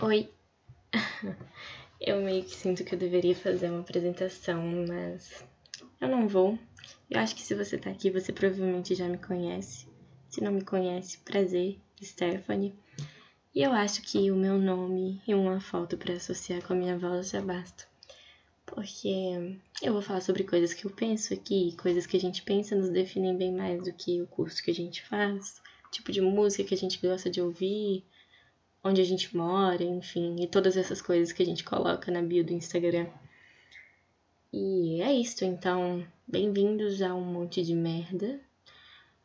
Oi. Eu meio que sinto que eu deveria fazer uma apresentação, mas eu não vou. Eu acho que se você tá aqui, você provavelmente já me conhece. Se não me conhece, prazer, Stephanie. E eu acho que o meu nome e uma foto para associar com a minha voz já basta. Porque eu vou falar sobre coisas que eu penso aqui, coisas que a gente pensa nos definem bem mais do que o curso que a gente faz, tipo de música que a gente gosta de ouvir, onde a gente mora, enfim, e todas essas coisas que a gente coloca na bio do Instagram. E é isso, então, bem-vindos a um monte de merda,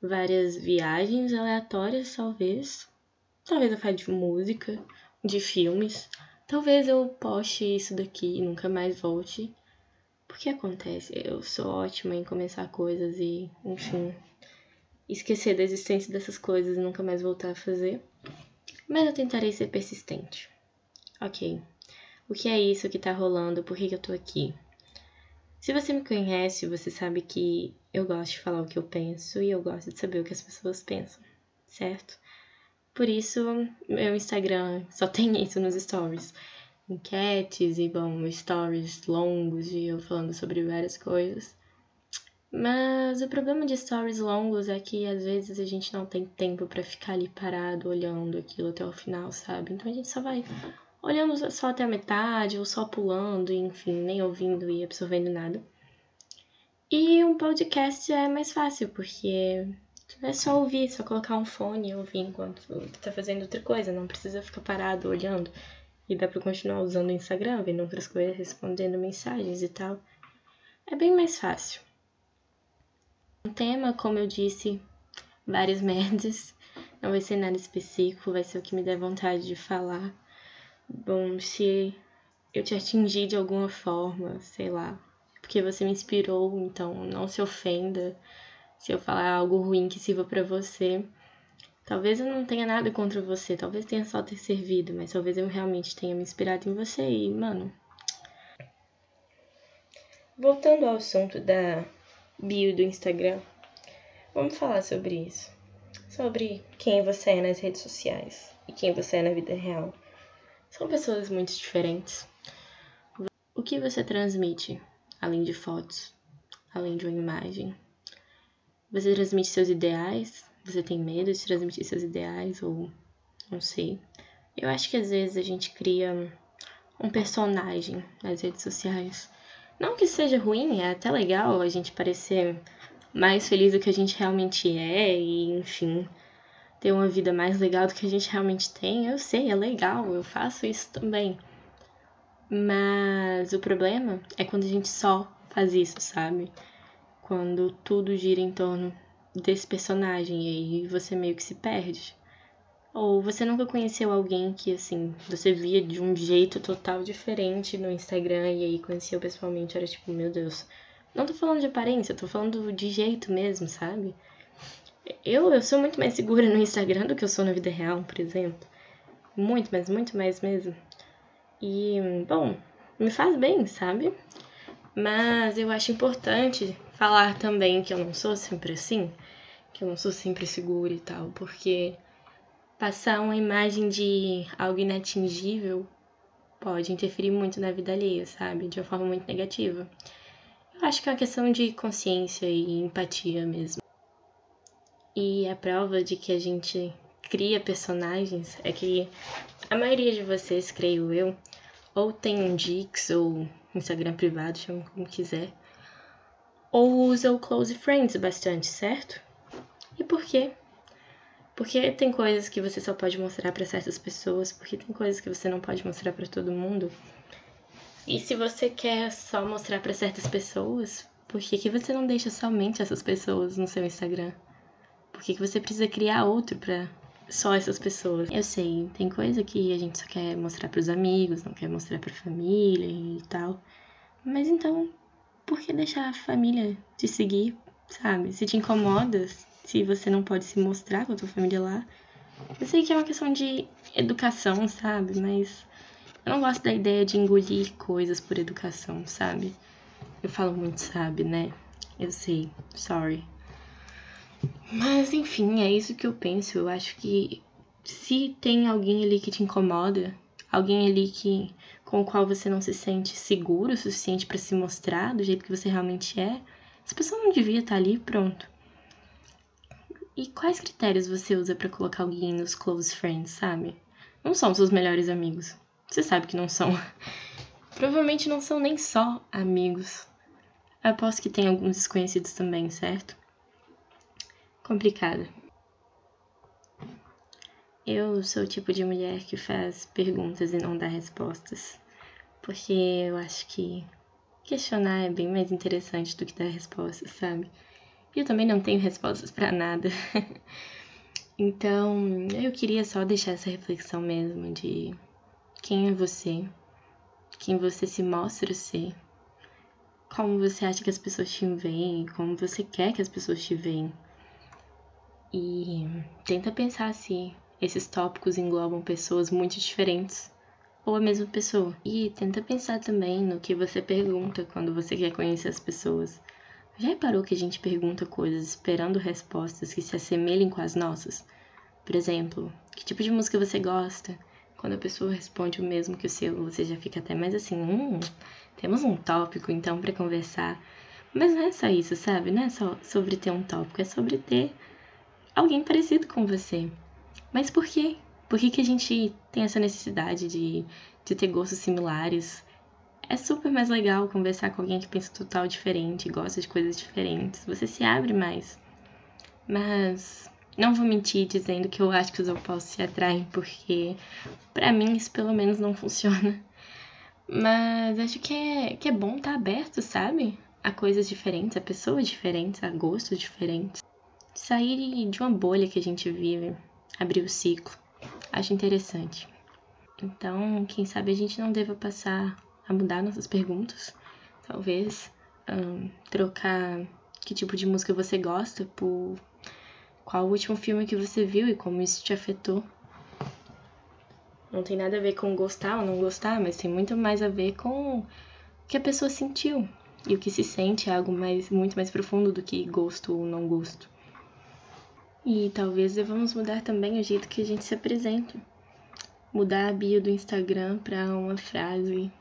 várias viagens aleatórias, talvez. Talvez eu fale de música, de filmes. Talvez eu poste isso daqui e nunca mais volte. Porque acontece, eu sou ótima em começar coisas e, enfim, esquecer da existência dessas coisas e nunca mais voltar a fazer mas eu tentarei ser persistente. Ok, o que é isso que tá rolando? Por que, que eu tô aqui? Se você me conhece, você sabe que eu gosto de falar o que eu penso e eu gosto de saber o que as pessoas pensam, certo? Por isso, meu Instagram só tem isso nos stories. Enquetes e, bom, stories longos de eu falando sobre várias coisas. Mas o problema de stories longos é que às vezes a gente não tem tempo para ficar ali parado olhando aquilo até o final, sabe? Então a gente só vai olhando só até a metade ou só pulando, enfim, nem ouvindo e absorvendo nada. E um podcast é mais fácil, porque é só ouvir, só colocar um fone e ouvir enquanto tá fazendo outra coisa, não precisa ficar parado olhando. E dá pra continuar usando o Instagram, vendo outras coisas, respondendo mensagens e tal. É bem mais fácil. O tema, como eu disse, várias merdas. Não vai ser nada específico, vai ser o que me der vontade de falar. Bom, se eu te atingir de alguma forma, sei lá, porque você me inspirou, então não se ofenda se eu falar algo ruim que sirva para você. Talvez eu não tenha nada contra você, talvez tenha só ter servido, mas talvez eu realmente tenha me inspirado em você e, mano. Voltando ao assunto da bio do Instagram. Vamos falar sobre isso. Sobre quem você é nas redes sociais e quem você é na vida real. São pessoas muito diferentes. O que você transmite, além de fotos, além de uma imagem? Você transmite seus ideais? Você tem medo de transmitir seus ideais? Ou não sei. Eu acho que às vezes a gente cria um personagem nas redes sociais não que seja ruim, é até legal a gente parecer mais feliz do que a gente realmente é e, enfim, ter uma vida mais legal do que a gente realmente tem. Eu sei, é legal, eu faço isso também. Mas o problema é quando a gente só faz isso, sabe? Quando tudo gira em torno desse personagem e aí você meio que se perde. Ou você nunca conheceu alguém que, assim, você via de um jeito total diferente no Instagram e aí conheceu pessoalmente, era tipo, meu Deus. Não tô falando de aparência, tô falando de jeito mesmo, sabe? Eu, eu sou muito mais segura no Instagram do que eu sou na vida real, por exemplo. Muito, mas muito mais mesmo. E, bom, me faz bem, sabe? Mas eu acho importante falar também que eu não sou sempre assim, que eu não sou sempre segura e tal, porque Passar uma imagem de algo inatingível pode interferir muito na vida alheia, sabe? De uma forma muito negativa. Eu acho que é uma questão de consciência e empatia mesmo. E a prova de que a gente cria personagens é que a maioria de vocês, creio eu, ou tem um Dix ou Instagram privado, chama como quiser, ou usa o Close Friends bastante, certo? E por quê? Porque tem coisas que você só pode mostrar para certas pessoas, porque tem coisas que você não pode mostrar para todo mundo. E se você quer só mostrar para certas pessoas, por que, que você não deixa somente essas pessoas no seu Instagram? Por que, que você precisa criar outro para só essas pessoas? Eu sei, tem coisa que a gente só quer mostrar para os amigos, não quer mostrar para família e tal. Mas então, por que deixar a família te seguir, sabe? Se te incomoda, se você não pode se mostrar com a tua família lá. Eu sei que é uma questão de educação, sabe? Mas eu não gosto da ideia de engolir coisas por educação, sabe? Eu falo muito, sabe, né? Eu sei, sorry. Mas enfim, é isso que eu penso. Eu acho que se tem alguém ali que te incomoda, alguém ali que com o qual você não se sente seguro o suficiente para se mostrar do jeito que você realmente é, essa pessoa não devia estar ali, pronto. E quais critérios você usa para colocar alguém nos close friends, sabe? Não são seus melhores amigos. Você sabe que não são. Provavelmente não são nem só amigos. Aposto que tem alguns desconhecidos também, certo? Complicado. Eu sou o tipo de mulher que faz perguntas e não dá respostas. Porque eu acho que questionar é bem mais interessante do que dar respostas, sabe? E eu também não tenho respostas para nada. então, eu queria só deixar essa reflexão mesmo de quem é você, quem você se mostra ser, como você acha que as pessoas te veem, como você quer que as pessoas te veem. E tenta pensar se esses tópicos englobam pessoas muito diferentes ou a mesma pessoa. E tenta pensar também no que você pergunta quando você quer conhecer as pessoas. Já reparou que a gente pergunta coisas esperando respostas que se assemelhem com as nossas? Por exemplo, que tipo de música você gosta? Quando a pessoa responde o mesmo que o seu, você já fica até mais assim, hum, temos um tópico então para conversar. Mas não é só isso, sabe? Não é só sobre ter um tópico, é sobre ter alguém parecido com você. Mas por quê? Por que, que a gente tem essa necessidade de, de ter gostos similares? É super mais legal conversar com alguém que pensa total diferente, gosta de coisas diferentes. Você se abre mais. Mas não vou mentir dizendo que eu acho que os opostos se atraem, porque para mim isso pelo menos não funciona. Mas acho que é, que é bom estar tá aberto, sabe? A coisas diferentes, a pessoas diferentes, a gostos diferentes. Sair de uma bolha que a gente vive abrir o ciclo. Acho interessante. Então, quem sabe a gente não deva passar a mudar nossas perguntas. Talvez um, trocar que tipo de música você gosta por qual o último filme que você viu e como isso te afetou. Não tem nada a ver com gostar ou não gostar, mas tem muito mais a ver com o que a pessoa sentiu. E o que se sente é algo mais, muito mais profundo do que gosto ou não gosto. E talvez devamos mudar também o jeito que a gente se apresenta. Mudar a bio do Instagram para uma frase,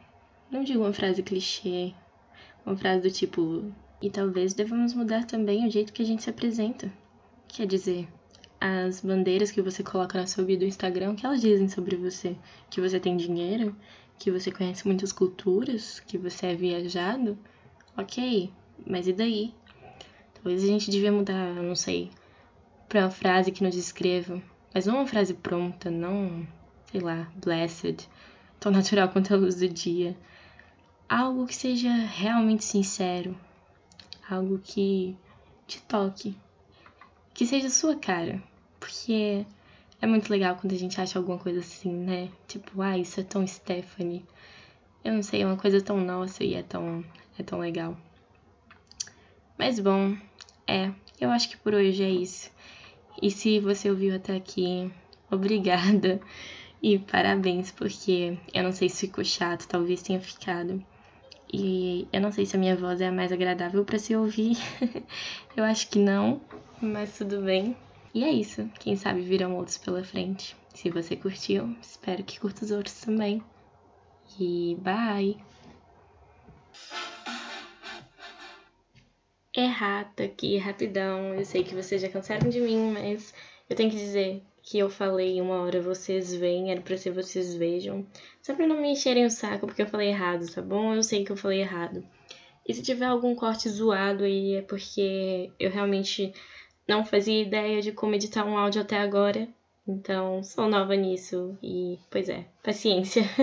não digo uma frase clichê, uma frase do tipo. E talvez devamos mudar também o jeito que a gente se apresenta. Quer dizer, as bandeiras que você coloca na sua bio do Instagram, o que elas dizem sobre você? Que você tem dinheiro, que você conhece muitas culturas, que você é viajado. Ok, mas e daí? Talvez a gente devia mudar, não sei, para uma frase que nos descreva, mas não uma frase pronta, não, sei lá, blessed, tão natural quanto a luz do dia. Algo que seja realmente sincero, algo que te toque, que seja sua cara, porque é muito legal quando a gente acha alguma coisa assim, né? Tipo, ah, isso é tão Stephanie. Eu não sei, é uma coisa tão nossa e é tão, é tão legal. Mas bom, é, eu acho que por hoje é isso. E se você ouviu até aqui, obrigada e parabéns, porque eu não sei se ficou chato, talvez tenha ficado. E eu não sei se a minha voz é a mais agradável para se ouvir. eu acho que não, mas tudo bem. E é isso. Quem sabe virão outros pela frente. Se você curtiu, espero que curta os outros também. E bye! errata aqui, rapidão. Eu sei que vocês já cansaram de mim, mas eu tenho que dizer que eu falei uma hora vocês veem, era pra ser vocês vejam. Só pra não me encherem o saco porque eu falei errado, tá bom? Eu sei que eu falei errado. E se tiver algum corte zoado aí é porque eu realmente não fazia ideia de como editar um áudio até agora. Então, sou nova nisso e, pois é, paciência.